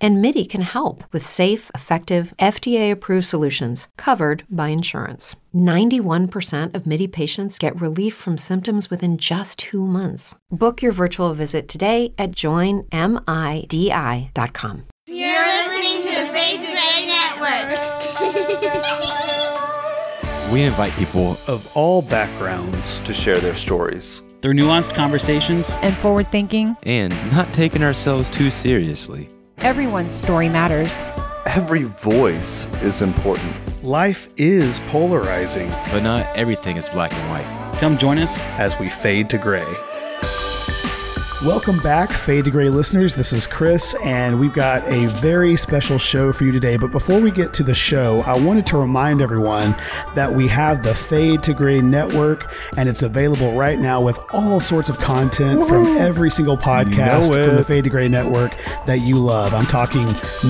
And MIDI can help with safe, effective, FDA approved solutions covered by insurance. 91% of MIDI patients get relief from symptoms within just two months. Book your virtual visit today at joinmidi.com. You're listening to the Fade to Gray Network. We invite people of all backgrounds to share their stories. Through nuanced conversations and forward thinking, and not taking ourselves too seriously. Everyone's story matters. Every voice is important. Life is polarizing, but not everything is black and white. Come join us as we fade to gray. Welcome back, Fade to Gray listeners. This is Chris, and we've got a very special show for you today. But before we get to the show, I wanted to remind everyone that we have the Fade to Gray network, and it's available right now with all sorts of content Woo! from every single podcast from the Fade to Gray network that you love. I'm talking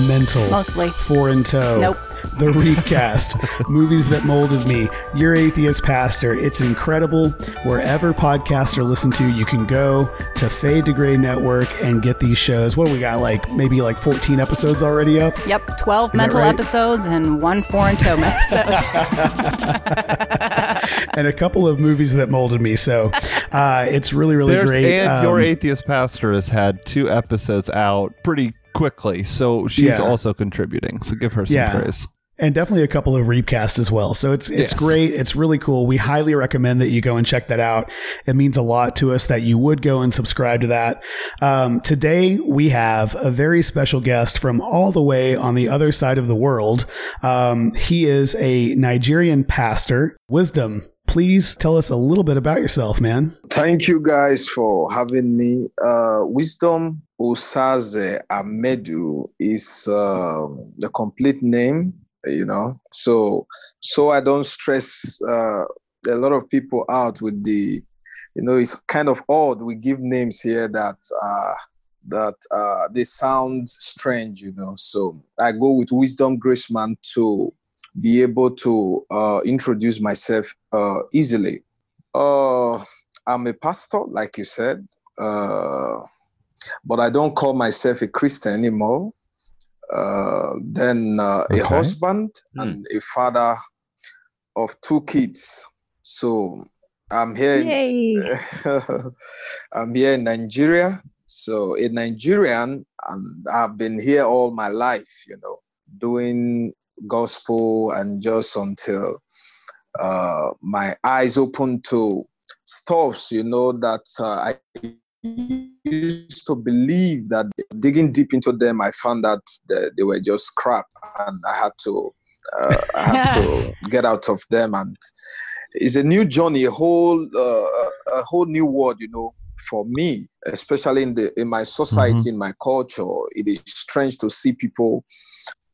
mental, mostly four in tow. Nope the recast, movies that molded me, Your Atheist Pastor. It's incredible. Wherever podcasts are listened to, you can go to Fade to Gray Network and get these shows. What do we got? Like maybe like 14 episodes already up? Yep, 12 Is mental right? episodes and one foreign tome episode. and a couple of movies that molded me. So uh, it's really, really There's, great. And um, Your Atheist Pastor has had two episodes out pretty quickly. So she's yeah. also contributing. So give her some yeah. praise and definitely a couple of recasts as well. So it's it's yes. great. It's really cool. We highly recommend that you go and check that out. It means a lot to us that you would go and subscribe to that. Um, today we have a very special guest from all the way on the other side of the world. Um, he is a Nigerian pastor. Wisdom. Please tell us a little bit about yourself, man. Thank you guys for having me. Uh, Wisdom Osaze Amedu is uh, the complete name you know? So so i don't stress uh, a lot of people out with the you know it's kind of odd we give names here that uh that uh they sound strange you know? So i go with wisdom graceman to be able to uh introduce myself uh easily. Uh i'm a pastor like you said uh but i don't call myself a christian anymore uh, then uh, okay. a husband mm. and a father of two kids. So I'm here. In, I'm here in Nigeria. So a Nigerian, and I've been here all my life. You know, doing gospel and just until uh, my eyes open to stuffs. You know that uh, I used to believe that digging deep into them, I found that they were just crap, and I had to, uh, I had to get out of them. And it's a new journey, a whole, uh, a whole new world, you know, for me, especially in the in my society, mm-hmm. in my culture. It is strange to see people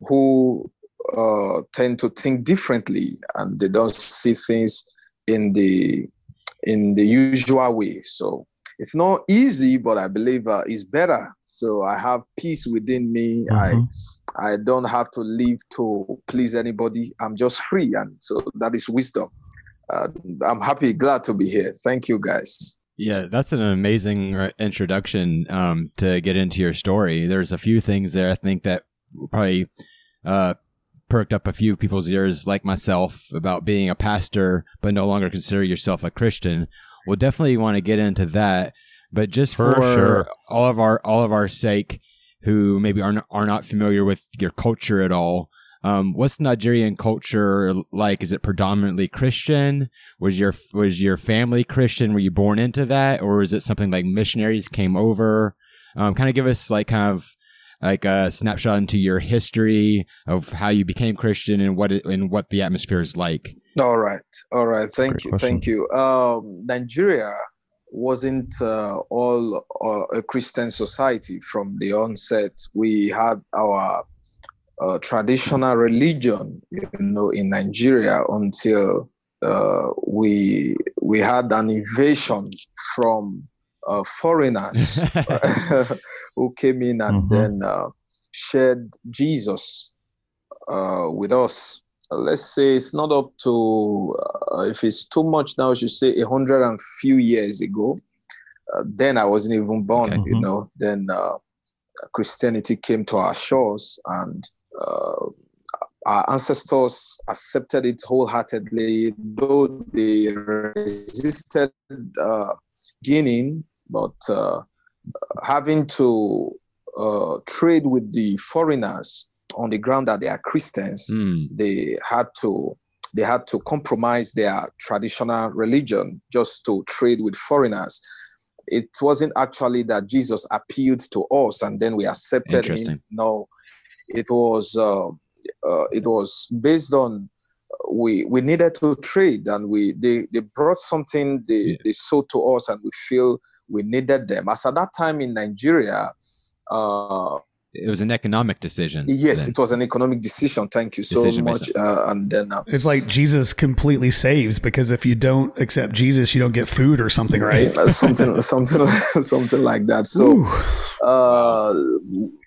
who uh, tend to think differently, and they don't see things in the in the usual way. So it's not easy, but I believe uh, it's better. So I have peace within me. Mm-hmm. I I don't have to live to please anybody. I'm just free, and so that is wisdom. Uh, I'm happy, glad to be here. Thank you, guys. Yeah, that's an amazing introduction um, to get into your story. There's a few things there I think that probably uh, perked up a few people's ears, like myself, about being a pastor but no longer consider yourself a Christian. We'll definitely want to get into that, but just for, for sure. all of our all of our sake, who maybe are not, are not familiar with your culture at all, um, what's Nigerian culture like? Is it predominantly Christian? Was your was your family Christian? Were you born into that, or is it something like missionaries came over? Um, kind of give us like kind of like a snapshot into your history of how you became Christian and what it, and what the atmosphere is like. All right, all right. Thank you, question. thank you. Um, Nigeria wasn't uh, all uh, a Christian society from the onset. We had our uh, traditional religion, you know, in Nigeria until uh, we we had an invasion from uh, foreigners who came in and mm-hmm. then uh, shared Jesus uh, with us. Let's say it's not up to, uh, if it's too much now, I should say a hundred and few years ago. Uh, then I wasn't even born, okay. you know. Then uh, Christianity came to our shores and uh, our ancestors accepted it wholeheartedly, though they resisted uh, gaining, but uh, having to uh, trade with the foreigners on the ground that they are Christians, mm. they had to they had to compromise their traditional religion just to trade with foreigners. It wasn't actually that Jesus appealed to us and then we accepted him. No, it was uh, uh, it was based on uh, we we needed to trade and we they they brought something they yeah. they sold to us and we feel we needed them. As at that time in Nigeria, uh, it was an economic decision. Yes, then. it was an economic decision. Thank you so much. Uh, and then uh, it's like Jesus completely saves because if you don't accept Jesus, you don't get food or something, right? something, something, something like that. So, uh,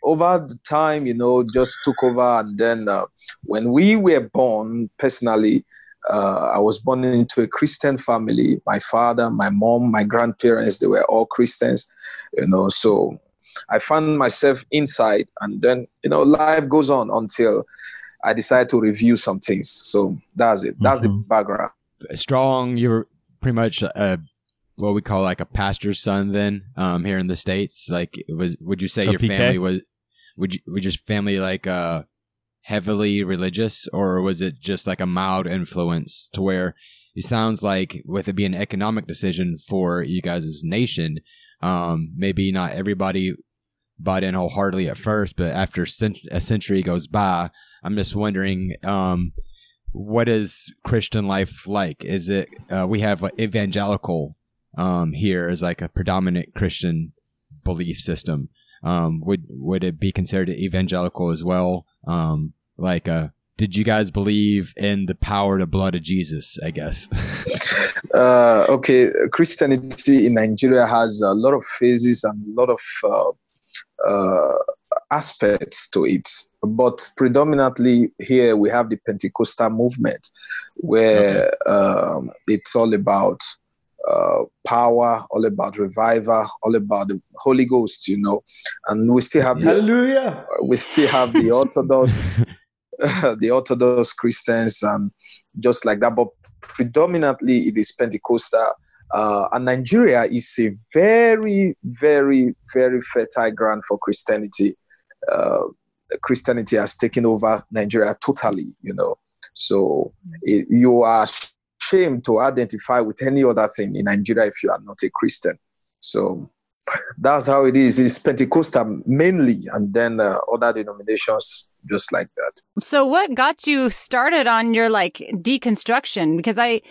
over the time, you know, just took over, and then uh, when we were born, personally. Uh, I was born into a Christian family. My father, my mom, my grandparents, they were all Christians, you know. So I found myself inside, and then you know life goes on until I decide to review some things. So that's it. That's mm-hmm. the background. Strong, you're pretty much a what we call like a pastor's son. Then um, here in the states, like was would you say a your PK? family was would you would your family like uh heavily religious, or was it just like a mild influence to where it sounds like with it being an economic decision for you guys' nation, um, maybe not everybody bought in wholeheartedly at first, but after a century goes by, I'm just wondering, um, what is Christian life like? Is it uh, we have evangelical um, here as like a predominant Christian belief system? Um, would would it be considered evangelical as well? Um, like, uh, did you guys believe in the power the blood of Jesus? I guess. uh, okay, Christianity in Nigeria has a lot of phases and a lot of uh, uh, aspects to it. But predominantly here we have the Pentecostal movement, where okay. um, it's all about uh, power, all about revival, all about the Holy Ghost, you know. And we still have this, Hallelujah. We still have the Orthodox, the Orthodox Christians, and just like that. But predominantly it is Pentecostal uh, and Nigeria is a very, very, very fertile ground for Christianity. Uh, Christianity has taken over Nigeria totally, you know. So it, you are ashamed to identify with any other thing in Nigeria if you are not a Christian. So that's how it is. It's Pentecostal mainly, and then uh, other denominations just like that. So, what got you started on your like deconstruction? Because I,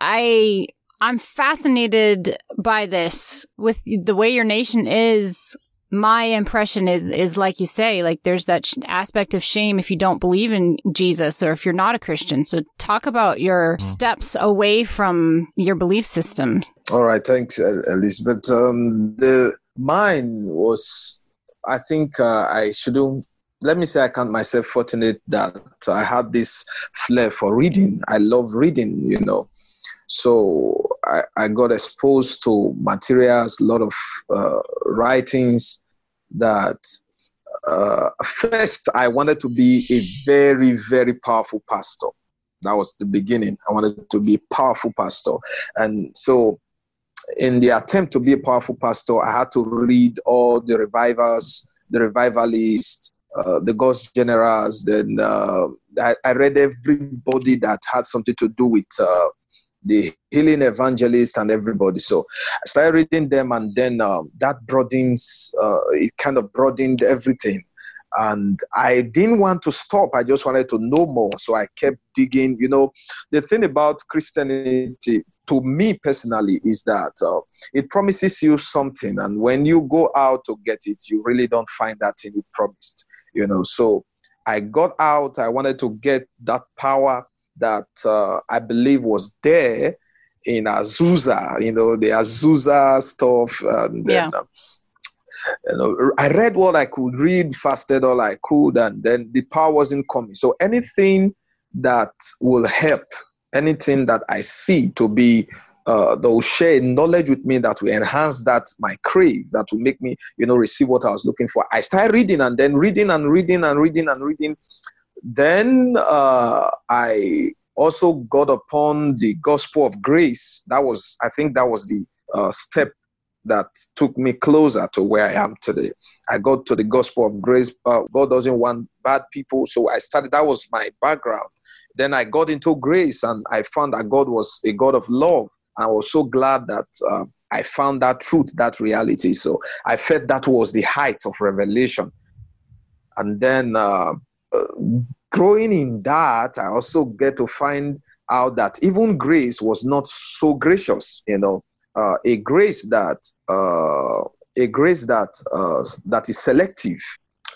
I I'm fascinated by this with the way your nation is. My impression is, is like you say, like there's that sh- aspect of shame if you don't believe in Jesus or if you're not a Christian. So talk about your mm. steps away from your belief systems. All right. Thanks, Elizabeth. Um, the mine was, I think uh, I shouldn't let me say I count myself fortunate that I had this flair for reading. I love reading, you know. So I, I got exposed to materials, a lot of uh, writings that uh, first I wanted to be a very, very powerful pastor. That was the beginning. I wanted to be a powerful pastor. And so, in the attempt to be a powerful pastor, I had to read all the revivers, the revivalists, uh, the God's generals. Then uh, I, I, read everybody that had something to do with uh, the healing evangelist and everybody. So I started reading them, and then um, that broadens, uh, it kind of broadened everything. And I didn't want to stop. I just wanted to know more. So I kept digging. You know, the thing about Christianity, to me personally, is that uh, it promises you something. And when you go out to get it, you really don't find that thing it promised. You know, so I got out. I wanted to get that power that uh, I believe was there in Azusa, you know, the Azusa stuff. And then, yeah. uh, you know, I read what I could read, fasted all I could, and then the power wasn't coming. So anything that will help, anything that I see to be uh, that will share knowledge with me that will enhance that my crave that will make me you know receive what i was looking for i started reading and then reading and reading and reading and reading then uh, i also got upon the gospel of grace that was i think that was the uh, step that took me closer to where i am today i got to the gospel of grace uh, god doesn't want bad people so i started that was my background then i got into grace and i found that god was a god of love I was so glad that uh, I found that truth, that reality. So I felt that was the height of revelation. And then uh, growing in that, I also get to find out that even grace was not so gracious, you know, uh, a grace that uh, a grace that uh, that is selective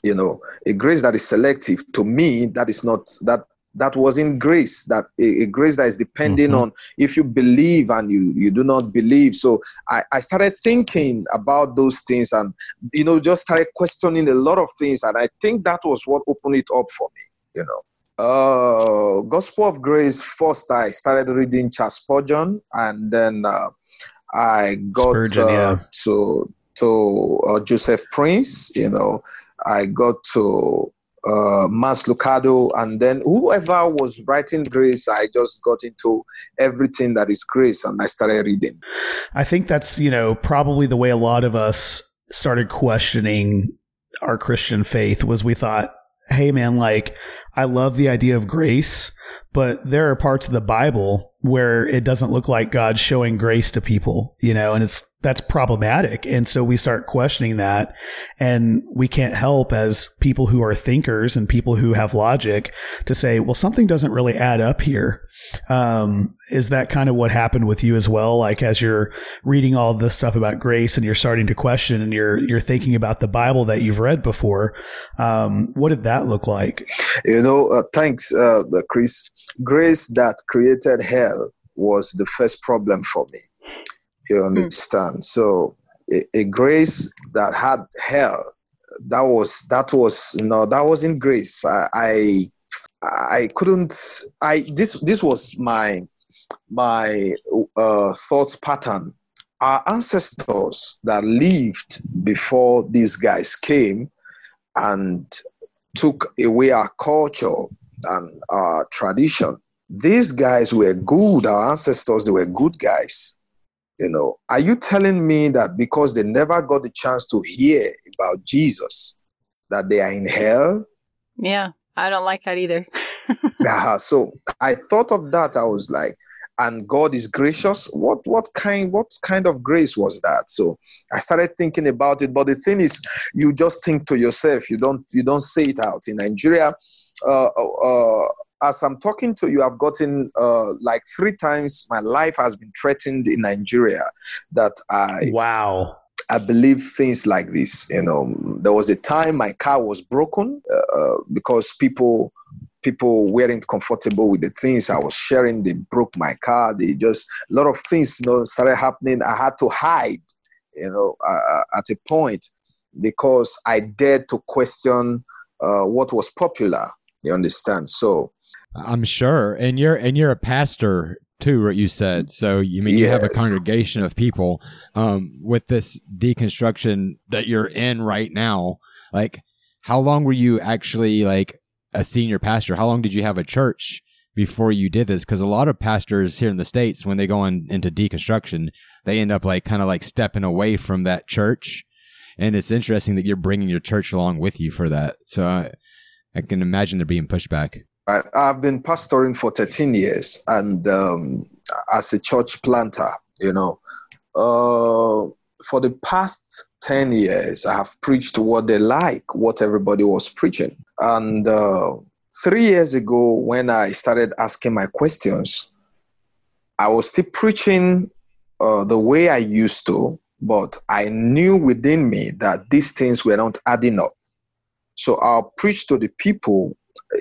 you know. A grace that is selective to me that is not that that was in grace that a, a grace that is depending mm-hmm. on if you believe and you you do not believe so I, I started thinking about those things and you know just started questioning a lot of things and i think that was what opened it up for me you know uh gospel of grace first i started reading charles spurgeon and then uh, i got Spurgeon, uh, yeah. to to uh, joseph prince you know i got to uh, Max Lucado, and then whoever was writing Grace, I just got into everything that is Grace and I started reading. I think that's, you know, probably the way a lot of us started questioning our Christian faith was we thought, hey, man, like, I love the idea of grace, but there are parts of the Bible where it doesn't look like God's showing grace to people, you know, and it's that's problematic. And so we start questioning that and we can't help as people who are thinkers and people who have logic to say, well, something doesn't really add up here. Um, is that kind of what happened with you as well? Like as you're reading all this stuff about grace and you're starting to question and you're, you're thinking about the Bible that you've read before. Um, what did that look like? You know, uh, thanks, uh, Chris. Grace that created hell was the first problem for me you hmm. understand? Mm. So a, a, grace that had hell, that was that was you know that wasn't grace. I I, I couldn't. I this this was my my uh, thought pattern. Our ancestors that lived before these guys came and took away our culture and our tradition. These guys were good. Our ancestors, they were good guys you know, are you telling me that because they never got the chance to hear about Jesus, that they are in hell? Yeah, I don't like that either. yeah, so I thought of that. I was like, and God is gracious. What what kind what kind of grace was that? So I started thinking about it. But the thing is, you just think to yourself. You don't you don't say it out. In Nigeria, uh, uh, as I'm talking to you, I've gotten uh, like three times my life has been threatened in Nigeria. That I wow. I believe things like this. You know, there was a time my car was broken uh, uh, because people people weren't comfortable with the things I was sharing. They broke my car. They just a lot of things you know started happening. I had to hide. You know, uh, uh at a point because I dared to question uh, what was popular. You understand? So I'm sure, and you're and you're a pastor too. What you said, so you mean you have a congregation of people. Um, with this deconstruction that you're in right now, like how long were you actually like a senior pastor? How long did you have a church before you did this? Because a lot of pastors here in the states, when they go on into deconstruction, they end up like kind of like stepping away from that church. And it's interesting that you're bringing your church along with you for that. So I, I can imagine there being pushback. I, have been pastoring for 13 years and um, as a church planter, you know, uh, for the past 10 years, I have preached what they like, what everybody was preaching. And uh, three years ago, when I started asking my questions, I was still preaching uh, the way I used to, but I knew within me that these things were not adding up. So I'll preach to the people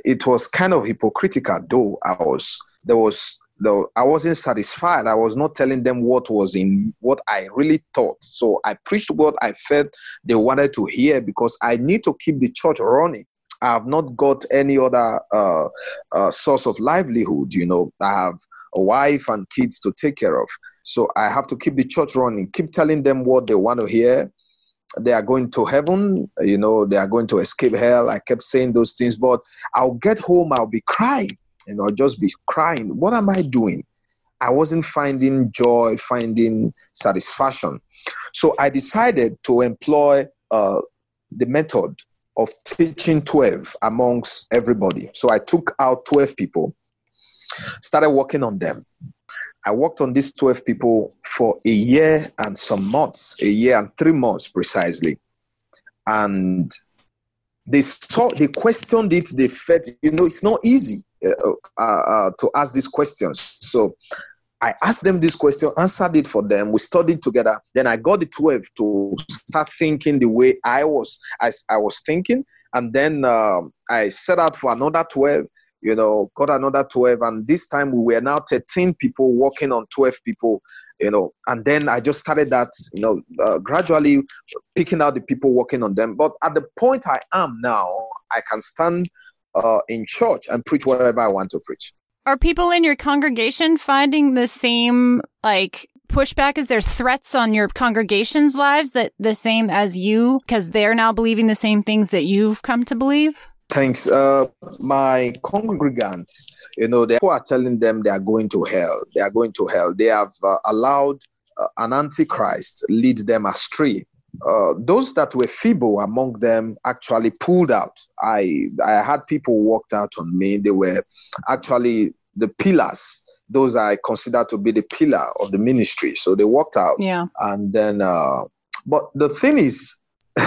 it was kind of hypocritical though i was there was though I wasn't satisfied. I was not telling them what was in what I really thought. So I preached what I felt they wanted to hear because I need to keep the church running. I have not got any other uh, uh, source of livelihood. You know, I have a wife and kids to take care of. So I have to keep the church running, keep telling them what they want to hear. They are going to heaven, you know, they are going to escape hell. I kept saying those things, but I'll get home, I'll be crying, you know, just be crying. What am I doing? I wasn't finding joy, finding satisfaction. So I decided to employ uh, the method of teaching 12 amongst everybody. So I took out 12 people, started working on them. I worked on these 12 people for a year and some months, a year and three months precisely. And they saw, they questioned it, they felt, you know, it's not easy uh, uh, uh, to ask these questions. So I asked them this question, answered it for them. We studied together. Then I got the 12 to start thinking the way I was, I, I was thinking. And then um, I set out for another 12 you know, got another 12. And this time we were now 13 people working on 12 people, you know. And then I just started that, you know, uh, gradually picking out the people working on them. But at the point I am now, I can stand uh, in church and preach whatever I want to preach. Are people in your congregation finding the same, like, pushback? Is there threats on your congregation's lives that the same as you because they're now believing the same things that you've come to believe? Thanks. Uh, my congregants, you know, they are telling them they are going to hell. They are going to hell. They have uh, allowed uh, an antichrist lead them astray. Uh, those that were feeble among them actually pulled out. I I had people walked out on me. They were actually the pillars. Those I consider to be the pillar of the ministry. So they walked out. Yeah. And then, uh, but the thing is,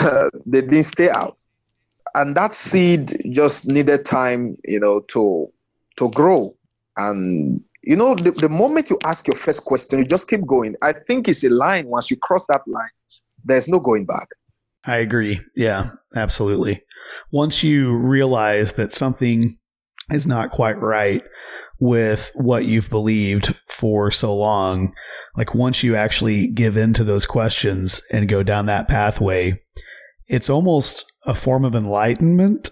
they didn't stay out and that seed just needed time, you know, to to grow. And you know, the, the moment you ask your first question, you just keep going. I think it's a line. Once you cross that line, there's no going back. I agree. Yeah, absolutely. Once you realize that something is not quite right with what you've believed for so long, like once you actually give in to those questions and go down that pathway, it's almost a form of enlightenment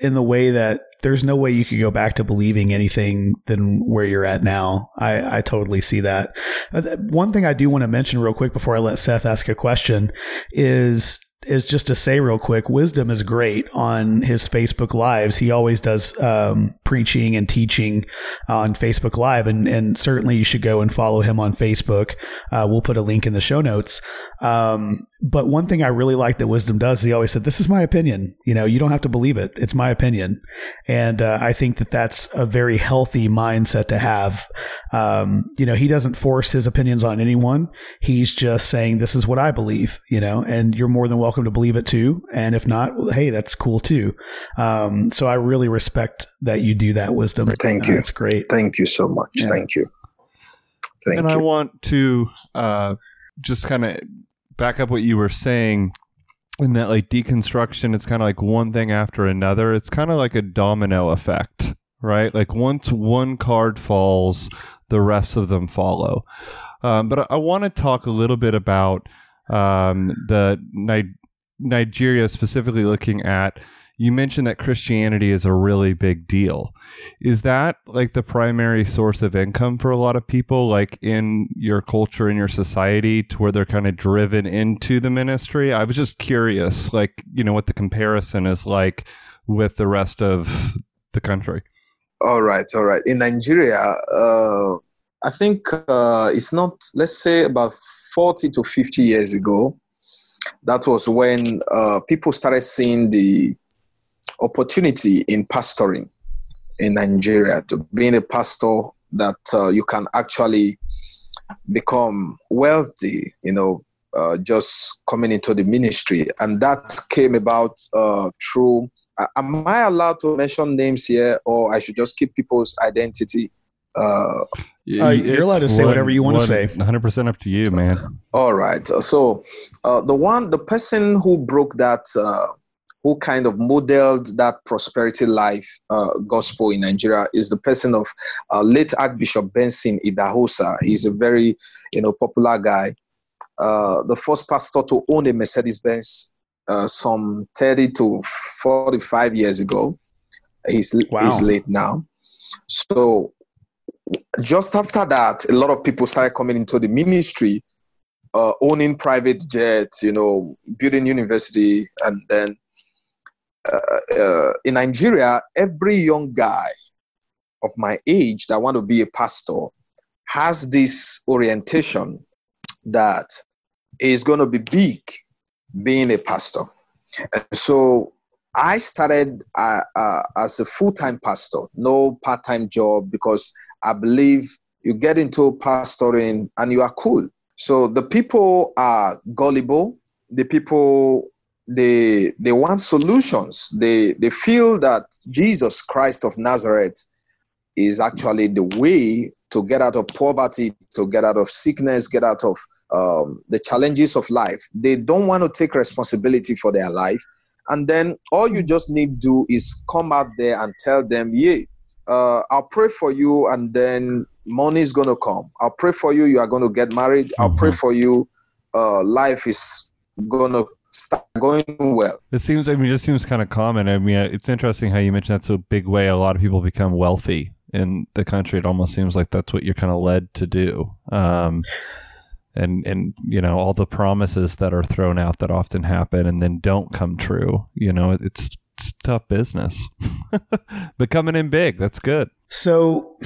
in the way that there's no way you could go back to believing anything than where you're at now. I, I totally see that. Uh, one thing I do want to mention real quick before I let Seth ask a question is is just to say real quick, Wisdom is great on his Facebook lives. He always does um, preaching and teaching on Facebook Live, and and certainly you should go and follow him on Facebook. Uh, we'll put a link in the show notes. Um, but one thing I really like that Wisdom does, he always said, "This is my opinion. You know, you don't have to believe it. It's my opinion." And uh, I think that that's a very healthy mindset to have. Um, you know, he doesn't force his opinions on anyone. He's just saying, "This is what I believe." You know, and you're more than welcome to believe it too. And if not, well, hey, that's cool too. Um, so I really respect that you do that, Wisdom. Thank you. That's great. Thank you so much. Yeah. Thank you. Thank and you. I want to uh, just kind of back up what you were saying in that like deconstruction it's kind of like one thing after another. It's kind of like a domino effect right? Like once one card falls the rest of them follow. Um, but i, I want to talk a little bit about um, the Ni- nigeria specifically looking at you mentioned that Christianity is a really big deal. Is that like the primary source of income for a lot of people, like in your culture, in your society, to where they're kind of driven into the ministry? I was just curious, like, you know, what the comparison is like with the rest of the country. All right, all right. In Nigeria, uh, I think uh, it's not, let's say, about 40 to 50 years ago. That was when uh, people started seeing the opportunity in pastoring in Nigeria to being a pastor that uh, you can actually become wealthy, you know, uh, just coming into the ministry. And that came about uh, through. Uh, am I allowed to mention names here, or I should just keep people's identity? Uh, you're allowed to say one, whatever you want to say. 100% up to you, man. All right. So uh, the one, the person who broke that who kind of modeled that prosperity life uh, gospel in Nigeria is the person of uh, late Archbishop Benson Idahosa. He's a very, you know, popular guy. Uh, the first pastor to own a Mercedes Benz uh, some 30 to 45 years ago. He's, wow. he's late now. So just after that, a lot of people started coming into the ministry, uh, owning private jets, you know, building university, and then uh, uh, in Nigeria, every young guy of my age that want to be a pastor has this orientation that is going to be big being a pastor. So I started uh, uh, as a full time pastor, no part time job, because I believe you get into pastoring and you are cool. So the people are gullible. The people they they want solutions. They they feel that Jesus Christ of Nazareth is actually the way to get out of poverty, to get out of sickness, get out of um, the challenges of life. They don't want to take responsibility for their life. And then all you just need to do is come out there and tell them, yeah, uh, I'll pray for you, and then money is going to come. I'll pray for you, you are going to get married. I'll mm-hmm. pray for you, uh, life is going to start going well. It seems, I mean, it just seems kind of common. I mean, it's interesting how you mentioned that's a big way a lot of people become wealthy in the country. It almost seems like that's what you're kind of led to do. Um, and and you know all the promises that are thrown out that often happen and then don't come true you know it's, it's tough business but coming in big that's good so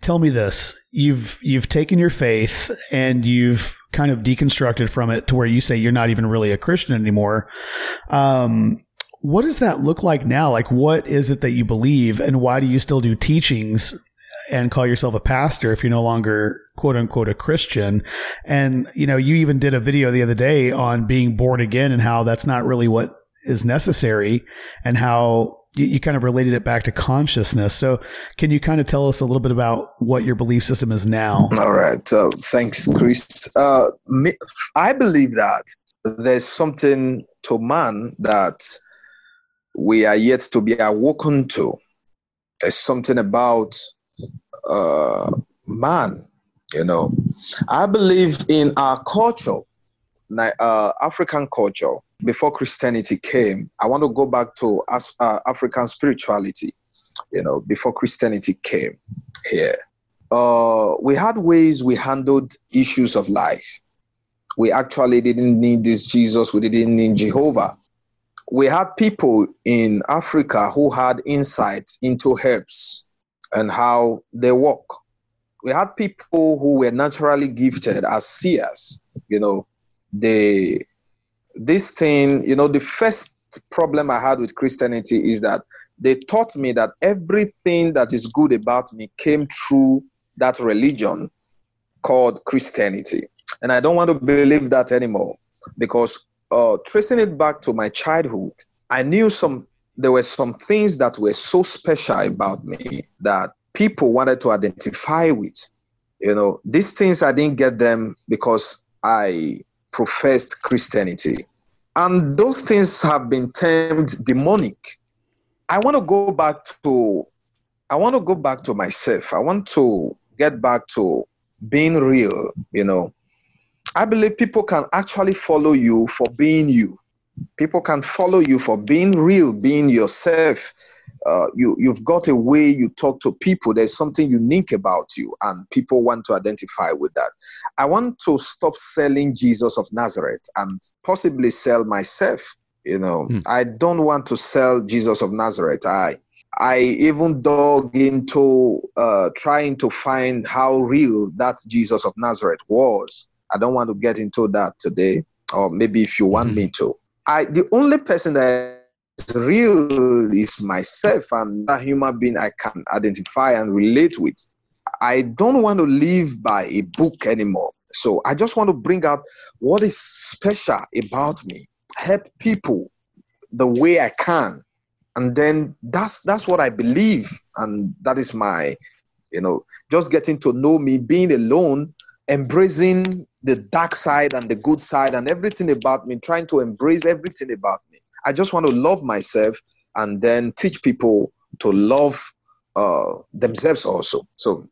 tell me this. You've you've taken your faith and you've kind of deconstructed from it to where you say you're not even really a christian anymore. Um, what does that look like now? Like what is it that you believe and why do you still do teachings and call yourself a pastor if you're no longer quote unquote a Christian. And, you know, you even did a video the other day on being born again and how that's not really what is necessary and how you, you kind of related it back to consciousness. So can you kind of tell us a little bit about what your belief system is now? All right. Uh, thanks, Chris. Uh, I believe that there's something to man that we are yet to be awoken to. There's something about uh, man. You know, I believe in our culture, uh, African culture. Before Christianity came, I want to go back to uh, African spirituality. You know, before Christianity came here, uh, we had ways we handled issues of life. We actually didn't need this Jesus. We didn't need Jehovah. We had people in Africa who had insights into herbs and how they work. We had people who were naturally gifted as seers. You know, they this thing, you know, the first problem I had with Christianity is that they taught me that everything that is good about me came through that religion called Christianity. And I don't want to believe that anymore because uh, tracing it back to my childhood, I knew some there were some things that were so special about me that people wanted to identify with. You know, these things I didn't get them because I professed Christianity. And those things have been termed demonic. I want to go back to I want to go back to myself. I want to get back to being real, you know. I believe people can actually follow you for being you. People can follow you for being real, being yourself. Uh, you you've got a way you talk to people. There's something unique about you, and people want to identify with that. I want to stop selling Jesus of Nazareth and possibly sell myself. You know, hmm. I don't want to sell Jesus of Nazareth. I I even dug into uh, trying to find how real that Jesus of Nazareth was. I don't want to get into that today, or maybe if you want mm-hmm. me to. I the only person that real is myself and that human being I can identify and relate with. I don't want to live by a book anymore. So I just want to bring out what is special about me, help people the way I can. And then that's that's what I believe. And that is my, you know, just getting to know me, being alone, embracing the dark side and the good side and everything about me, trying to embrace everything about me. I just want to love myself and then teach people to love uh, themselves also. So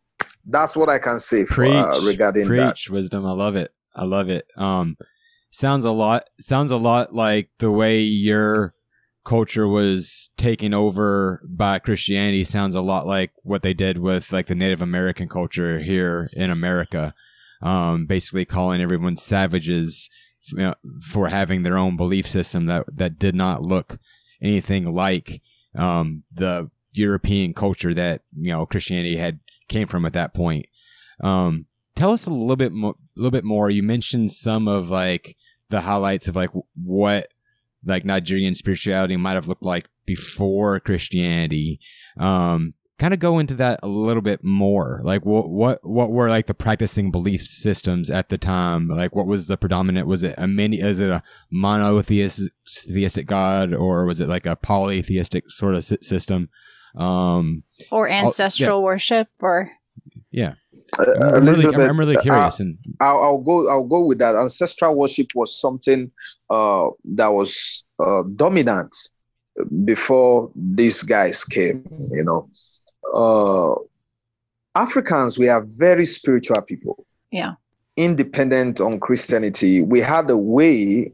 that's what I can say for, uh, regarding preach, that. wisdom. I love it. I love it. Um, sounds a lot. Sounds a lot like the way your culture was taken over by Christianity. Sounds a lot like what they did with like the Native American culture here in America. Um, basically calling everyone savages you know, for having their own belief system that that did not look anything like um, the European culture that you know Christianity had came from at that point. Um, tell us a little bit more. A little bit more. You mentioned some of like the highlights of like what like Nigerian spirituality might have looked like before Christianity. Um, kind of go into that a little bit more. Like what what what were like the practicing belief systems at the time? Like what was the predominant? Was it a many? Is it a monotheistic god or was it like a polytheistic sort of system? Um, or ancestral yeah. worship, or yeah. Uh, I'm, really, I'm, I'm, really uh, curious, and I'll, I'll, go. I'll go with that. Ancestral worship was something uh, that was uh, dominant before these guys came. You know, uh, Africans, we are very spiritual people. Yeah. Independent on Christianity, we had a way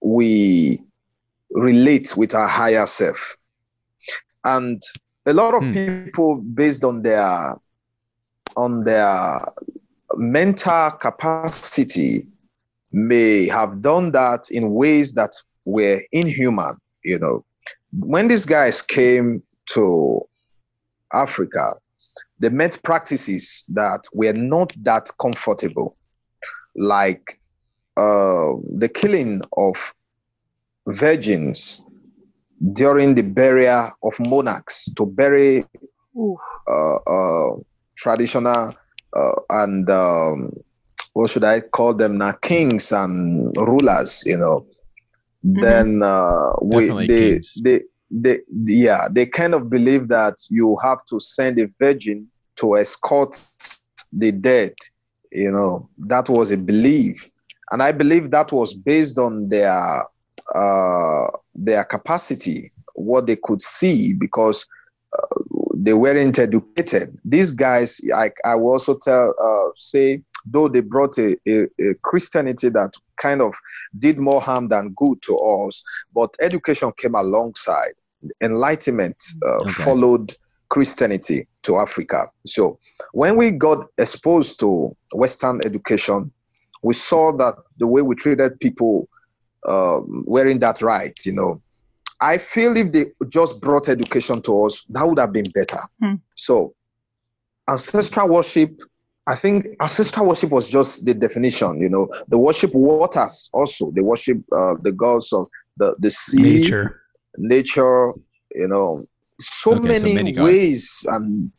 we relate with our higher self. And a lot of hmm. people, based on their on their mental capacity, may have done that in ways that were inhuman. You know, when these guys came to Africa, they met practices that were not that comfortable, like uh, the killing of virgins during the burial of monarchs to bury uh, uh, traditional uh, and um, what should I call them now? Kings and rulers, you know. Mm-hmm. Then uh, we they, they they yeah they kind of believe that you have to send a virgin to escort the dead you know. That was a belief. And i believe that was based on their uh, their capacity what they could see because uh, they weren't educated. These guys i, I will also tell uh, say though they brought a, a, a, Christianity that kind of did more harm than good to us, but education came alongside enlightenment uh, okay. followed Christianity to Africa. So when we got exposed to Western education, we saw that the way we treated people uh, wearing that right, you know. I feel if they just brought education to us, that would have been better. Hmm. So ancestral worship, I think ancestral worship was just the definition, you know. The worship waters also. They worship uh, the gods of the, the sea. Nature nature, you know, so, okay, many, so many ways. And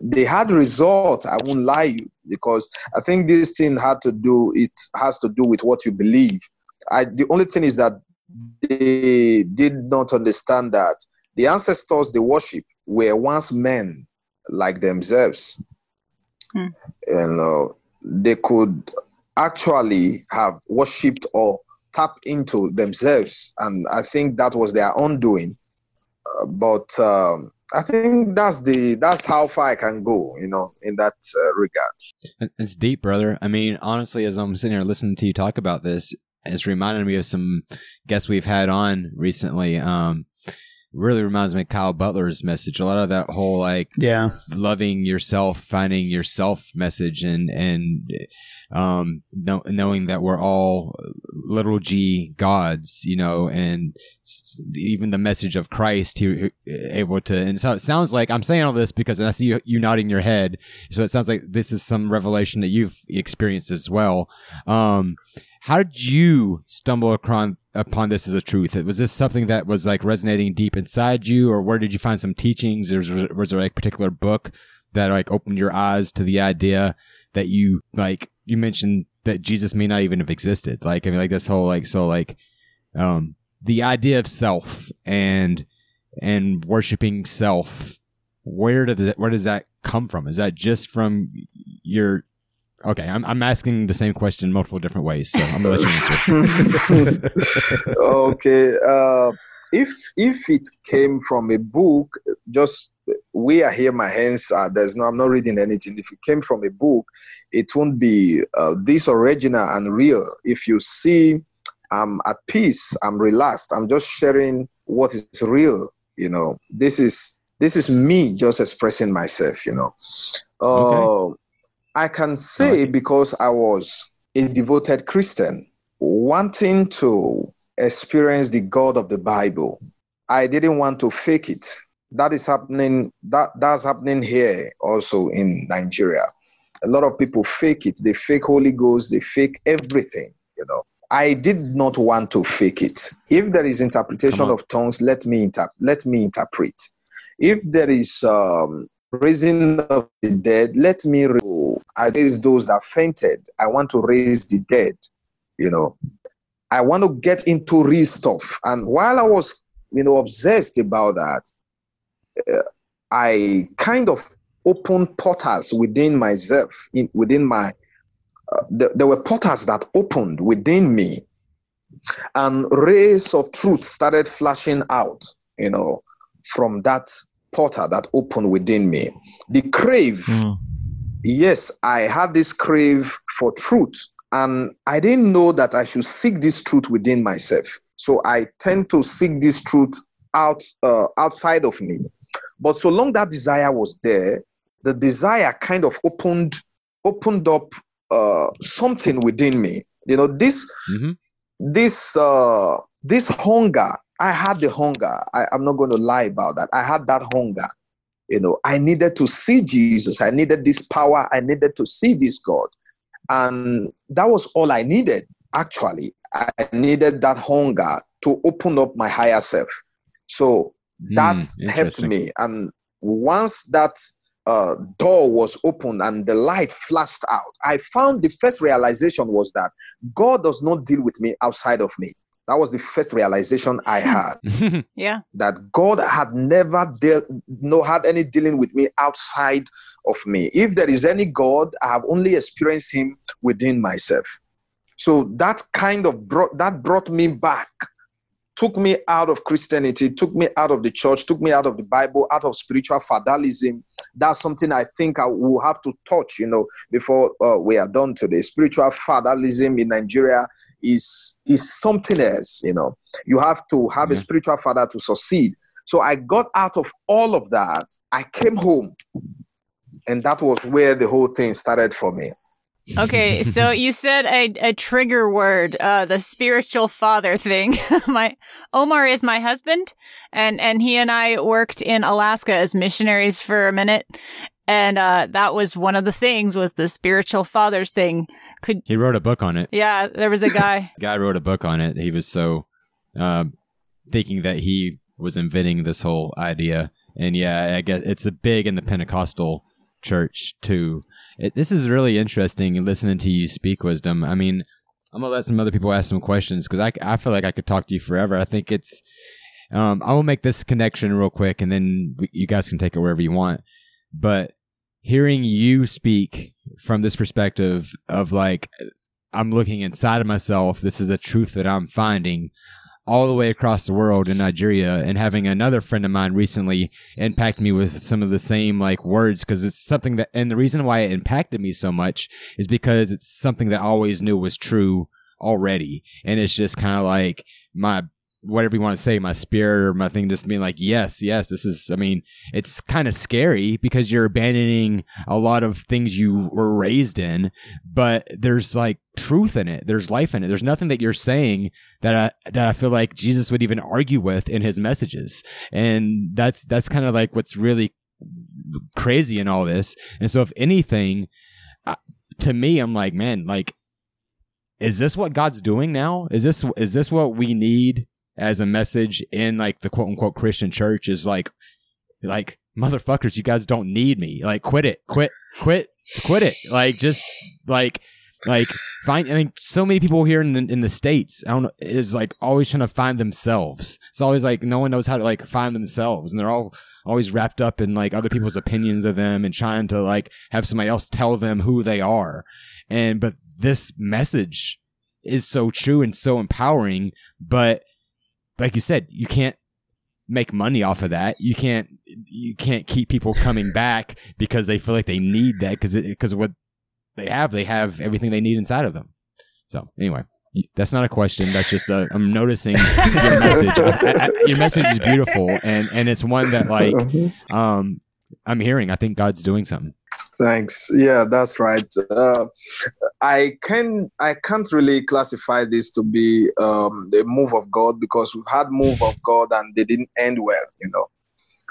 they had result. I won't lie you because I think this thing had to do, it has to do with what you believe. I, the only thing is that they did not understand that the ancestors they worship were once men like themselves. Hmm. And uh, they could actually have worshipped or tap into themselves. And I think that was their undoing. Uh, but um, I think that's the that's how far I can go, you know, in that uh, regard. It's deep, brother. I mean, honestly, as I'm sitting here listening to you talk about this, it's reminding me of some guests we've had on recently. Um, really reminds me of Kyle Butler's message. A lot of that whole like, yeah, loving yourself, finding yourself message, and and um, know, knowing that we're all little g gods, you know, and even the message of Christ, he, able to, and so it sounds like I'm saying all this because I see you, you, nodding your head. So it sounds like this is some revelation that you've experienced as well. Um, how did you stumble upon upon this as a truth? Was this something that was like resonating deep inside you, or where did you find some teachings? Or was, was there like a particular book that like opened your eyes to the idea that you like you mentioned that Jesus may not even have existed. Like I mean like this whole like so like um the idea of self and and worshiping self where does that where does that come from? Is that just from your Okay, I'm I'm asking the same question multiple different ways, so I'm gonna let you answer. okay, uh, if if it came from a book, just we are here. My hands are there's no. I'm not reading anything. If it came from a book, it won't be uh, this original and real. If you see, I'm at peace. I'm relaxed. I'm just sharing what is real. You know, this is this is me just expressing myself. You know, uh, I can say because I was a devoted Christian, wanting to experience the God of the Bible. I didn't want to fake it. That is happening. That that's happening here also in Nigeria. A lot of people fake it. They fake Holy Ghost. They fake everything. You know. I did not want to fake it. If there is interpretation of tongues, let me inter- let me interpret. If there is um, raising of the dead, let me. Raise those that fainted. I want to raise the dead. You know, I want to get into real stuff. And while I was, you know, obsessed about that, uh, I kind of opened portals within myself, in, within my. Uh, th- there were portals that opened within me, and rays of truth started flashing out. You know, from that portal that opened within me. The crave. Mm. Yes, I had this crave for truth and I didn't know that I should seek this truth within myself. So I tend to seek this truth out uh, outside of me. But so long that desire was there, the desire kind of opened opened up uh, something within me. You know, this mm-hmm. this uh, this hunger. I had the hunger. I, I'm not going to lie about that. I had that hunger. You know, I needed to see Jesus. I needed this power. I needed to see this God. And that was all I needed, actually. I needed that hunger to open up my higher self. So that mm, helped me. And once that uh, door was opened and the light flashed out, I found the first realization was that God does not deal with me outside of me. That was the first realization I had. yeah. That God had never dealt, no had any dealing with me outside of me. If there is any God, I have only experienced him within myself. So that kind of brought that brought me back, took me out of Christianity, took me out of the church, took me out of the Bible, out of spiritual fatalism. That's something I think I will have to touch, you know, before uh, we are done today. Spiritual fatalism in Nigeria is is something else, you know. You have to have a spiritual father to succeed. So I got out of all of that. I came home and that was where the whole thing started for me. Okay, so you said a, a trigger word, uh, the spiritual father thing. my Omar is my husband, and and he and I worked in Alaska as missionaries for a minute, and uh, that was one of the things was the spiritual fathers thing. Could he wrote a book on it? Yeah, there was a guy. guy wrote a book on it. He was so uh, thinking that he was inventing this whole idea, and yeah, I guess it's a big in the Pentecostal church too. It, this is really interesting listening to you speak wisdom. I mean, I'm gonna let some other people ask some questions because I, I feel like I could talk to you forever. I think it's um, I will make this connection real quick and then you guys can take it wherever you want. But hearing you speak from this perspective of like I'm looking inside of myself, this is the truth that I'm finding all the way across the world in Nigeria and having another friend of mine recently impact me with some of the same like words because it's something that and the reason why it impacted me so much is because it's something that I always knew was true already and it's just kind of like my whatever you want to say, my spirit or my thing, just being like, yes, yes, this is, I mean, it's kind of scary because you're abandoning a lot of things you were raised in, but there's like truth in it. There's life in it. There's nothing that you're saying that I, that I feel like Jesus would even argue with in his messages. And that's, that's kind of like what's really crazy in all this. And so if anything, uh, to me, I'm like, man, like, is this what God's doing now? Is this is this what we need as a message in like the quote unquote Christian church is like, like motherfuckers, you guys don't need me. Like, quit it, quit, quit, quit it. Like, just like, like find. I mean, so many people here in the, in the states, I don't know, is like always trying to find themselves. It's always like no one knows how to like find themselves, and they're all always wrapped up in like other people's opinions of them and trying to like have somebody else tell them who they are. And but this message is so true and so empowering, but like you said, you can't make money off of that. You can't you can't keep people coming back because they feel like they need that because because what they have, they have everything they need inside of them. So anyway, that's not a question. That's just I'm noticing your message. I, I, your message is beautiful, and and it's one that like uh-huh. um I'm hearing. I think God's doing something. Thanks. Yeah, that's right. Uh, I can I can't really classify this to be um, the move of God because we've had move of God and they didn't end well. You know,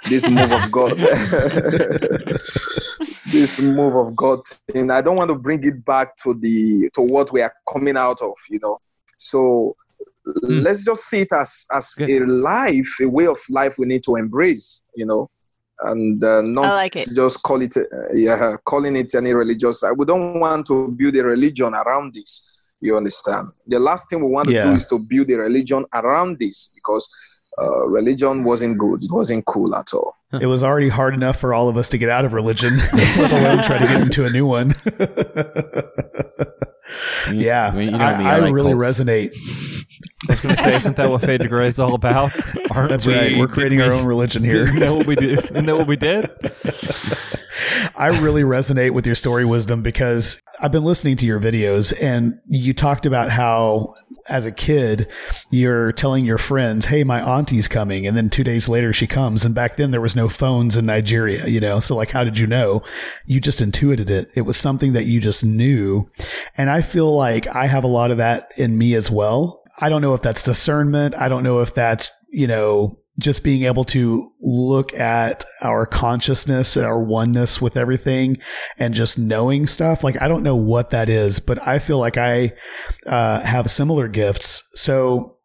this move of God, this move of God, and I don't want to bring it back to the to what we are coming out of. You know, so mm. let's just see it as as Good. a life, a way of life we need to embrace. You know and uh, not like just call it, uh, yeah, calling it any religious. We don't want to build a religion around this. You understand? The last thing we want to yeah. do is to build a religion around this because uh, religion wasn't good. It wasn't cool at all. It was already hard enough for all of us to get out of religion, let alone try to get into a new one. yeah, I, mean, you know I, I, I like really cults. resonate I was going to say, isn't that what Fade to Gray is all about? Aren't That's we, right. We're creating our own religion here. Isn't that what we did? Isn't that what we did? I really resonate with your story wisdom because I've been listening to your videos and you talked about how as a kid you're telling your friends, "Hey, my auntie's coming." And then 2 days later she comes and back then there was no phones in Nigeria, you know. So like how did you know? You just intuited it. It was something that you just knew. And I feel like I have a lot of that in me as well. I don't know if that's discernment. I don't know if that's, you know, just being able to look at our consciousness, our oneness with everything and just knowing stuff. Like, I don't know what that is, but I feel like I uh, have similar gifts. So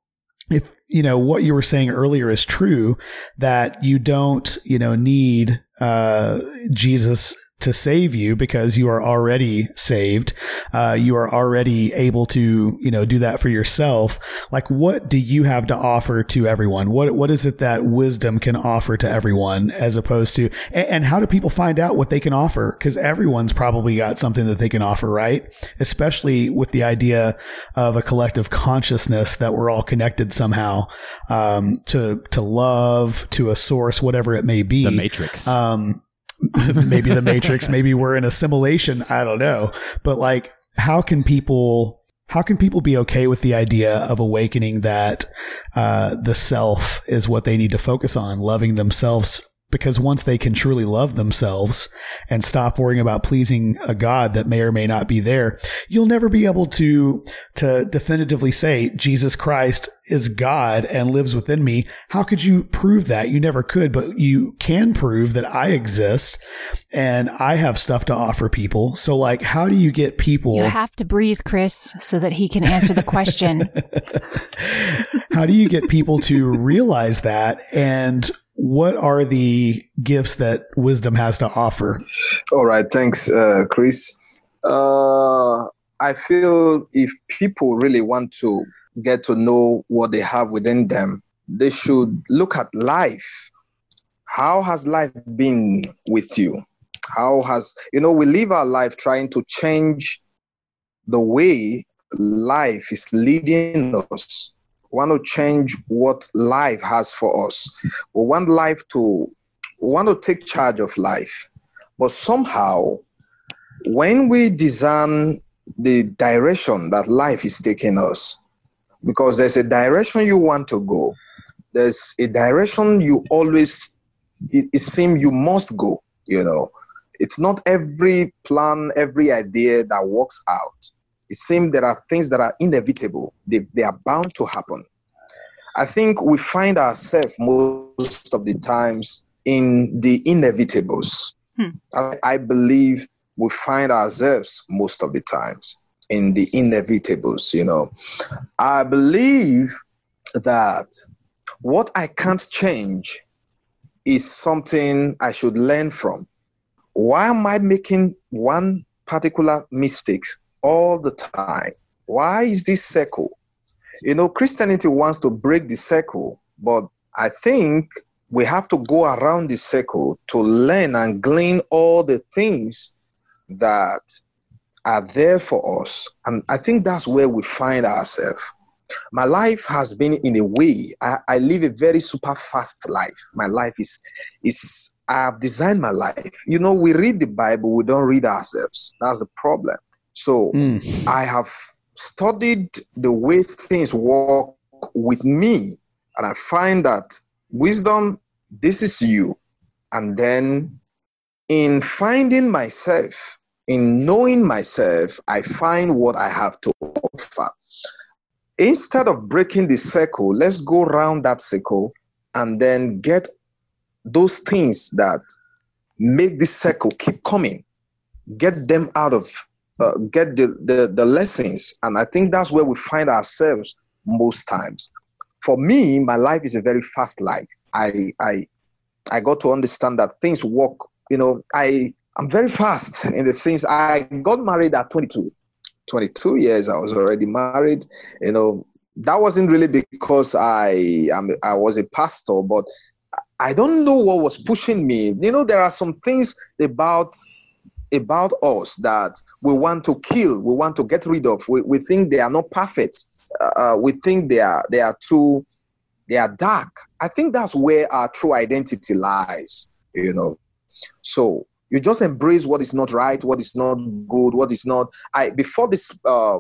if, you know, what you were saying earlier is true that you don't, you know, need uh, Jesus to save you because you are already saved. Uh, you are already able to, you know, do that for yourself. Like, what do you have to offer to everyone? What, what is it that wisdom can offer to everyone as opposed to, and, and how do people find out what they can offer? Cause everyone's probably got something that they can offer, right? Especially with the idea of a collective consciousness that we're all connected somehow, um, to, to love, to a source, whatever it may be. The matrix. Um, maybe the matrix, maybe we're in a simulation. I don't know. But like, how can people, how can people be okay with the idea of awakening that, uh, the self is what they need to focus on, loving themselves because once they can truly love themselves and stop worrying about pleasing a God that may or may not be there, you'll never be able to, to definitively say Jesus Christ is God and lives within me. How could you prove that? You never could, but you can prove that I exist and I have stuff to offer people. So like, how do you get people? You have to breathe, Chris, so that he can answer the question. how do you get people to realize that and what are the gifts that wisdom has to offer? All right, thanks, uh, Chris. Uh, I feel if people really want to get to know what they have within them, they should look at life. How has life been with you? How has, you know, we live our life trying to change the way life is leading us want to change what life has for us. We want life to, we want to take charge of life. But somehow, when we design the direction that life is taking us, because there's a direction you want to go, there's a direction you always, it, it seems you must go, you know. It's not every plan, every idea that works out it seems there are things that are inevitable. They, they are bound to happen. I think we find ourselves most of the times in the inevitables. Hmm. I, I believe we find ourselves most of the times in the inevitables, you know. I believe that what I can't change is something I should learn from. Why am I making one particular mistake all the time? Why is this circle? You know, Christianity wants to break the circle, but I think we have to go around the circle to learn and glean all the things that are there for us. And I think that's where we find ourselves. my life has been in a way I, I, live a very super fast life my life is is i have designed my life you know we read the bible we don't read ourselves that's the problem so mm. i have studied the way things work with me and i find that wisdom this is you. And then in finding myself in knowing myself i find what i have to offer. Instead of breaking the circle, let's go around that circle and then get those things that make this circle keep coming, get them out of, uh, get the, the, the lessons. And I think that's where we find ourselves most times. For me, my life is a very fast life. I, I, I got to understand that things work. You know, I, I'm very fast in the things. I got married at 22. 22 years i was already married you know that wasn't really because i am i was a pastor but i don't know what was pushing me you know there are some things about about us that we want to kill we want to get rid of. We, we think they are not perfect. Uh, we think they are they are too they are dark. I think that's where our true identity lies you know. So you just embrace what is not right what is not good what is not. I before this uh,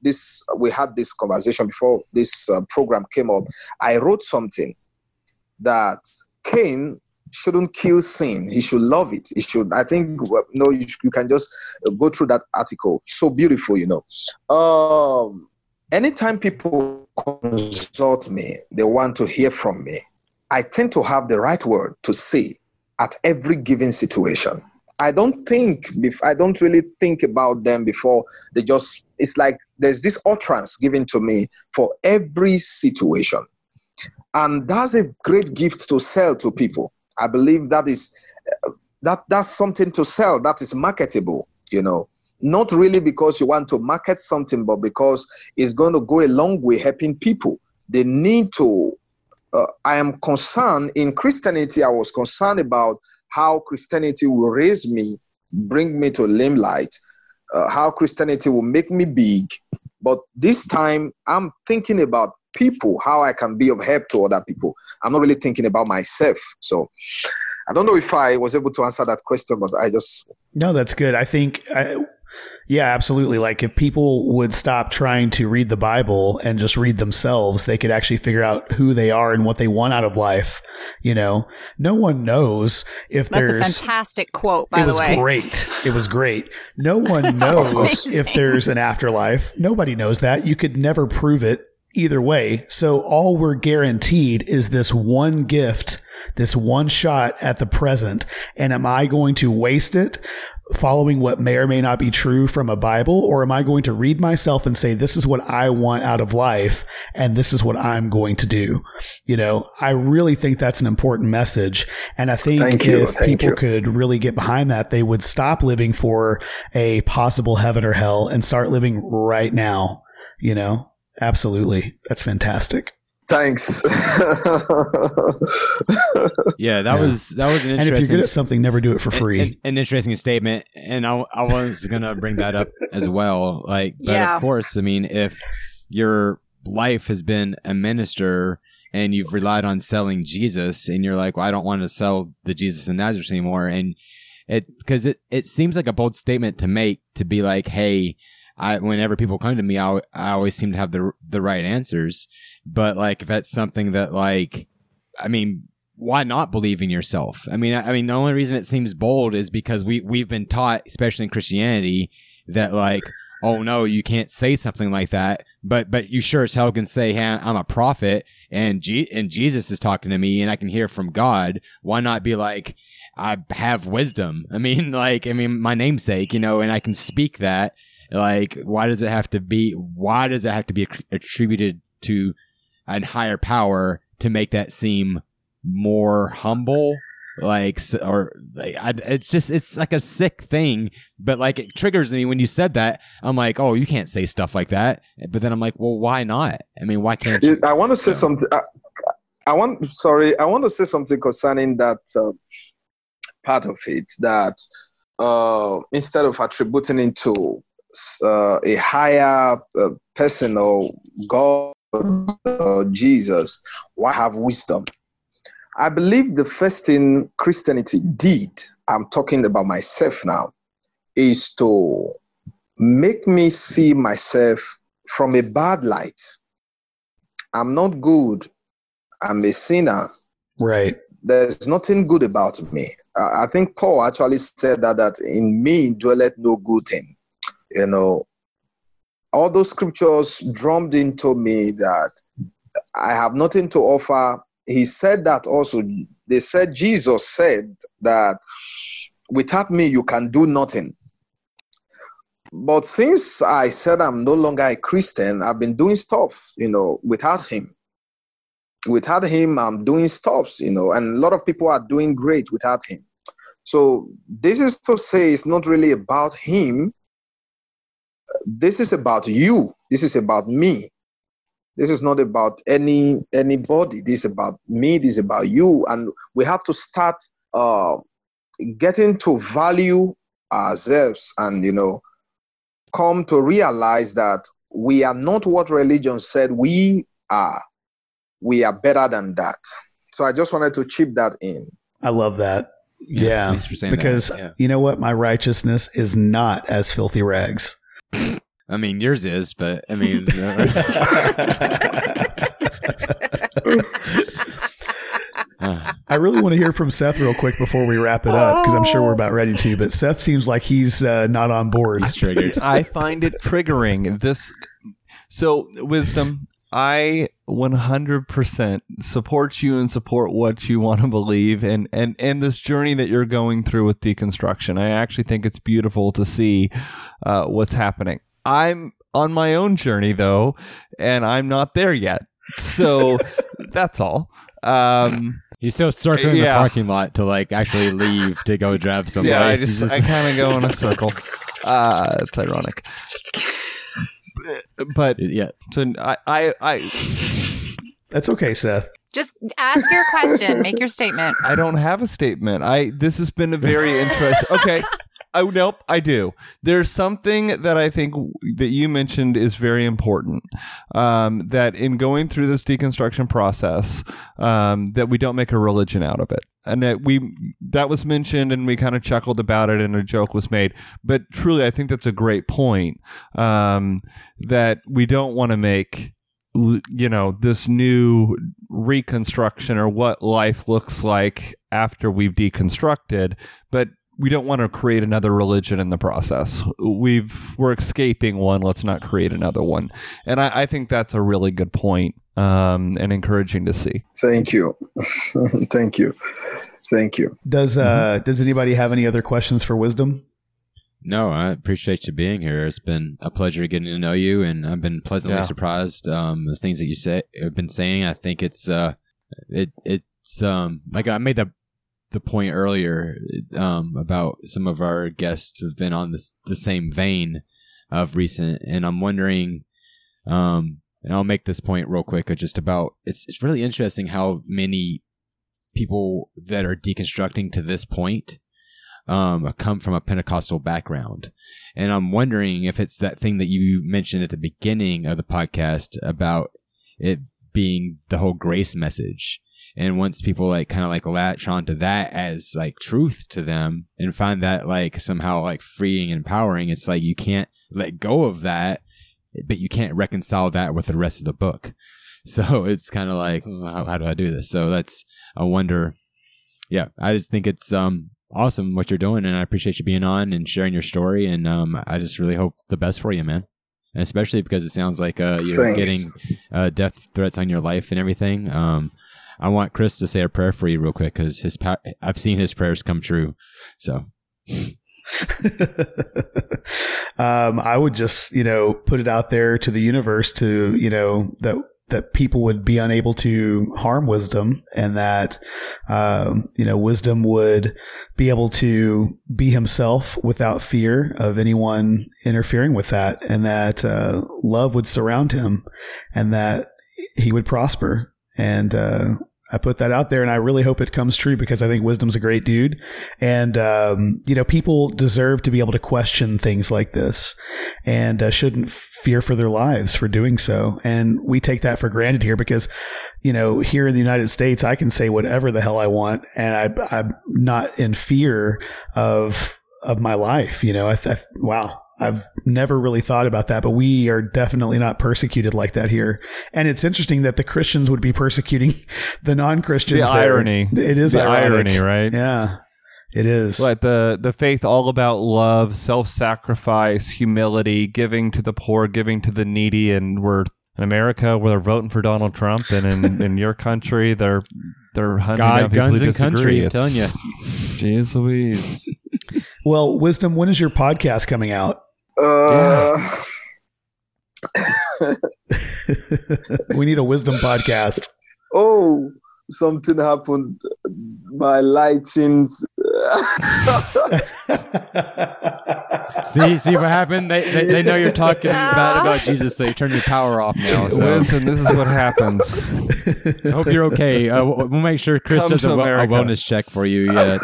this we had this conversation before this uh, program came up i wrote something that cain shouldn't kill sin he should love it he should i think you know you, can just go through that article so beautiful you know um anytime people consult me they want to hear from me i tend to have the right word to say at every given situation. I don't think, I don't really think about them before they just, it's like there's this utterance given to me for every situation. And that's a great gift to sell to people. I believe that is, that that's something to sell that is marketable, you know. Not really because you want to market something, but because it's going to go a long way helping people. They need to uh, I am concerned in Christianity, I was concerned about how Christianity will raise me, bring me to limelight, uh, how Christianity will make me big. But this time, I'm thinking about people, how I can be of help to other people. I'm not really thinking about myself. So I don't know if I was able to answer that question, but I just. No, that's good. I think. I, yeah, absolutely. Like if people would stop trying to read the Bible and just read themselves, they could actually figure out who they are and what they want out of life. You know, no one knows if That's there's. a fantastic quote, by the way. It was great. It was great. No one knows if there's an afterlife. Nobody knows that. You could never prove it either way. So all we're guaranteed is this one gift this one shot at the present. And am I going to waste it following what may or may not be true from a Bible, or am I going to read myself and say, this is what I want out of life, and this is what I'm going to do? You know, I really think that's an important message. And I think Thank if people you. could really get behind that, they would stop living for a possible heaven or hell and start living right now. You know, absolutely. That's fantastic. Thanks. yeah, that yeah. was that was an interesting. And if you're good at something, never do it for free. An, an interesting statement, and I, I was gonna bring that up as well. Like, but yeah. of course, I mean, if your life has been a minister and you've relied on selling Jesus, and you're like, well, I don't want to sell the Jesus and Nazareth anymore, and it because it it seems like a bold statement to make to be like, hey I whenever people come to me, I, I always seem to have the the right answers. But like if that's something that like, I mean, why not believe in yourself? I mean, I, I mean, the only reason it seems bold is because we we've been taught, especially in Christianity, that like, oh no, you can't say something like that. But but you sure as hell can say, hey, I'm a prophet, and G- and Jesus is talking to me, and I can hear from God. Why not be like? I have wisdom. I mean, like, I mean, my namesake, you know, and I can speak that like, why does it have to be? Why does it have to be attributed to a higher power to make that seem more humble? Like, or like, I, it's just it's like a sick thing. But like, it triggers me when you said that. I'm like, oh, you can't say stuff like that. But then I'm like, well, why not? I mean, why can't you? I want to say something. I, I, want, sorry, I want to say something concerning that uh, part of it. That uh, instead of attributing it to uh, a higher uh, person or God uh, Jesus, why have wisdom? I believe the first thing Christianity did, I'm talking about myself now, is to make me see myself from a bad light. I'm not good. I'm a sinner. Right. There's nothing good about me. I think Paul actually said that that in me dwelleth no good thing. You know, all those scriptures drummed into me that I have nothing to offer. He said that also. They said Jesus said that without me you can do nothing. But since I said I'm no longer a Christian, I've been doing stuff, you know, without him. Without him, I'm doing stuffs, you know, and a lot of people are doing great without him. So this is to say it's not really about him. This is about you. This is about me. This is not about any anybody. This is about me. This is about you. And we have to start uh, getting to value ourselves and you know come to realize that we are not what religion said we are. We are better than that. So I just wanted to chip that in. I love that. Yeah. yeah because yeah. you know what? My righteousness is not as filthy rags. I mean, yours is, but I mean. I really want to hear from Seth real quick before we wrap it up because I'm sure we're about ready to. But Seth seems like he's uh, not on board. He's triggered. I find it triggering. This so wisdom. I 100% support you and support what you want to believe and, and, and this journey that you're going through with deconstruction. I actually think it's beautiful to see uh, what's happening. I'm on my own journey though, and I'm not there yet. So that's all. Um, He's still circling yeah. the parking lot to like actually leave to go drive somewhere. Yeah, I, just, just... I kind of go in a circle. Uh, it's ironic, but yeah. So I, I, I. That's okay, Seth. Just ask your question. Make your statement. I don't have a statement. I. This has been a very interesting. Okay. Oh nope, I do. There's something that I think that you mentioned is very important. Um, that in going through this deconstruction process, um, that we don't make a religion out of it, and that we that was mentioned, and we kind of chuckled about it, and a joke was made. But truly, I think that's a great point. Um, that we don't want to make you know this new reconstruction or what life looks like after we've deconstructed but we don't want to create another religion in the process. We've we're escaping one. Let's not create another one. And I, I think that's a really good point, um, and encouraging to see. Thank you, thank you, thank you. Does uh, mm-hmm. does anybody have any other questions for Wisdom? No, I appreciate you being here. It's been a pleasure getting to know you, and I've been pleasantly yeah. surprised. Um, the things that you say have been saying, I think it's uh, it it's um like I made the the point earlier um, about some of our guests have been on this the same vein of recent, and I'm wondering, um, and I'll make this point real quick, just about it's it's really interesting how many people that are deconstructing to this point um, come from a Pentecostal background. And I'm wondering if it's that thing that you mentioned at the beginning of the podcast about it being the whole grace message and once people like kind of like latch onto that as like truth to them and find that like somehow like freeing and empowering it's like you can't let go of that but you can't reconcile that with the rest of the book so it's kind of like how, how do i do this so that's i wonder yeah i just think it's um awesome what you're doing and i appreciate you being on and sharing your story and um i just really hope the best for you man and especially because it sounds like uh, you're Thanks. getting uh, death threats on your life and everything. Um, I want Chris to say a prayer for you real quick because his pa- I've seen his prayers come true. So. um, I would just, you know, put it out there to the universe to, you know, that that people would be unable to harm wisdom and that um, you know wisdom would be able to be himself without fear of anyone interfering with that and that uh, love would surround him and that he would prosper. And uh, I put that out there and I really hope it comes true because I think Wisdom's a great dude. And, um, you know, people deserve to be able to question things like this and uh, shouldn't fear for their lives for doing so. And we take that for granted here because, you know, here in the United States, I can say whatever the hell I want and I, I'm not in fear of, of my life. You know, I, th- wow, I've never really thought about that, but we are definitely not persecuted like that here. And it's interesting that the Christians would be persecuting the non-Christians. The there. irony. It is the irony, right? Yeah. It is. But the the faith all about love, self-sacrifice, humility, giving to the poor, giving to the needy, and we're in America where they're voting for Donald Trump, and in, in your country they're they're hunting God, down people guns who and country. I'm telling you. Jeez Louise. well, wisdom. When is your podcast coming out? Uh, we need a wisdom podcast. Oh, something happened. My lighting's. see, see what happened? They, they, they know you're talking bad about Jesus. So they turn your power off now. So. Listen, this is what happens. I hope you're okay. Uh, we'll make sure Chris Come does a, a, wellness check for you yeah,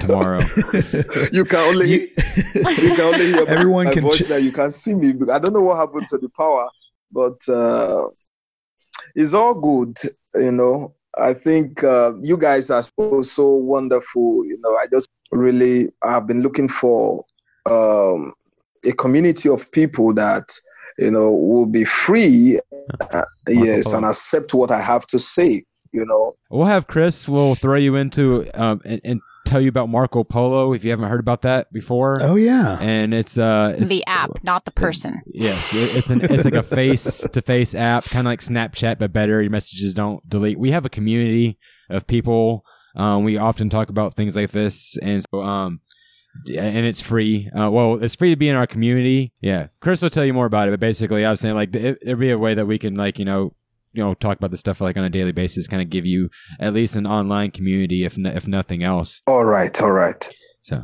tomorrow. You can only you, you can only hear everyone my can voice ch- now. You can see me. I don't know what happened to the power, but uh, it's all good. You know, I think uh, you guys are so, so wonderful. You know, I just really have been looking for um, a community of people that you know will be free, uh, yes, and accept what I have to say. You know, we'll have Chris. We'll throw you into um, and, and tell you about Marco Polo if you haven't heard about that before. Oh yeah, and it's uh it's, the app, not the person. It, yes, it, it's an it's like a face to face app, kind of like Snapchat but better. Your messages don't delete. We have a community of people. Um, we often talk about things like this, and so um, and it's free. Uh, well, it's free to be in our community. Yeah, Chris will tell you more about it. But basically, I was saying like it, would be a way that we can like you know you know talk about this stuff like on a daily basis kind of give you at least an online community if if nothing else all right all right so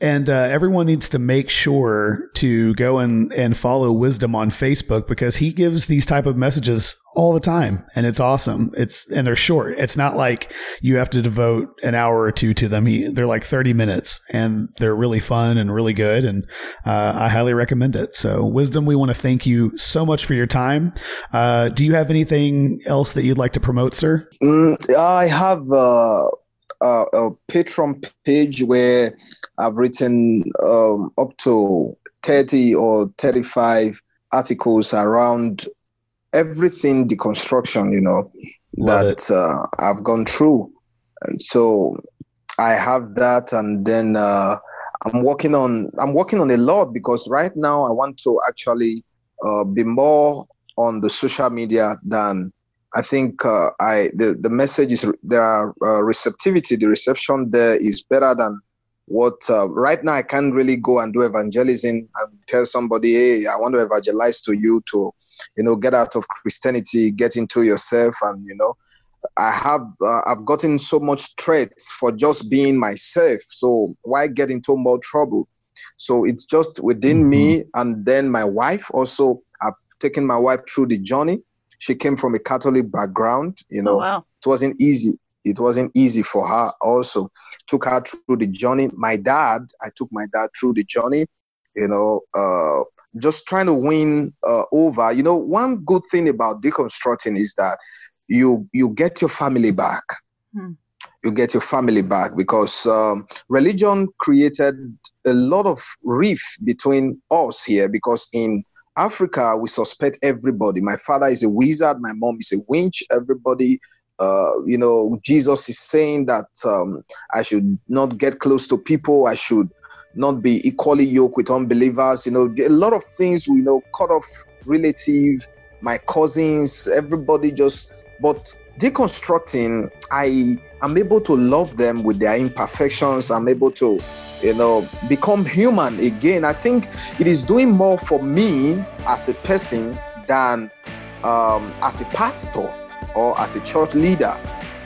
and uh, everyone needs to make sure to go and, and follow Wisdom on Facebook because he gives these type of messages all the time, and it's awesome. It's and they're short. It's not like you have to devote an hour or two to them. He, they're like thirty minutes, and they're really fun and really good. And uh, I highly recommend it. So, Wisdom, we want to thank you so much for your time. Uh, do you have anything else that you'd like to promote, sir? Mm, I have uh, a, a Patreon page where I've written um, up to 30 or 35 articles around everything deconstruction, you know, Love that uh, I've gone through. And so I have that and then uh, I'm working on I'm working on a lot because right now I want to actually uh, be more on the social media than I think uh, I the, the message is there are uh, receptivity the reception there is better than what uh, right now I can't really go and do evangelism and tell somebody, hey, I want to evangelize to you to, you know, get out of Christianity, get into yourself, and you know, I have uh, I've gotten so much threats for just being myself. So why get into more trouble? So it's just within mm-hmm. me, and then my wife also. I've taken my wife through the journey. She came from a Catholic background. You know, oh, wow. it wasn't easy it wasn't easy for her also. Took her through the journey. My dad i took my dad through the journey you know uh, just trying to win uh, over. You know one good thing about deconstructing is that you you get your family back. Hmm. you get your family back because um, religion created a lot of rift between us here because in africa we suspect everybody. My father is a wizard. My mom is a winch everybody uh, you know, Jesus is saying that um, I should not get close to people. I should not be equally yoked with unbelievers. You know, a lot of things we you know cut off relative, my cousins, everybody just. But deconstructing, I am able to love them with their imperfections. I'm able to, you know, become human again. I think it is doing more for me as a person than um, as a pastor or as a church leader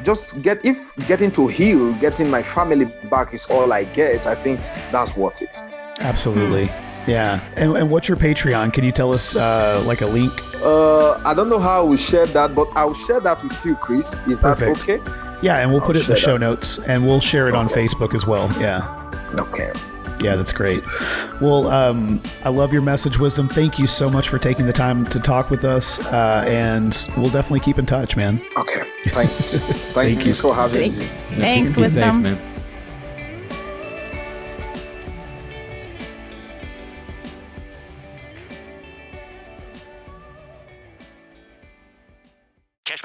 just get if getting to heal getting my family back is all i get i think that's worth it absolutely Yeah. And, and what's your Patreon? Can you tell us uh, like a link? Uh, I don't know how we share that, but I'll share that with you, Chris. Is Perfect. that okay? Yeah, and we'll I'll put it in the show that. notes and we'll share it okay. on Facebook as well. Yeah. Okay. Yeah, that's great. Well, um, I love your message, Wisdom. Thank you so much for taking the time to talk with us, uh, and we'll definitely keep in touch, man. Okay, thanks. Thank, Thank you for having me. Thanks, Wisdom. Safe,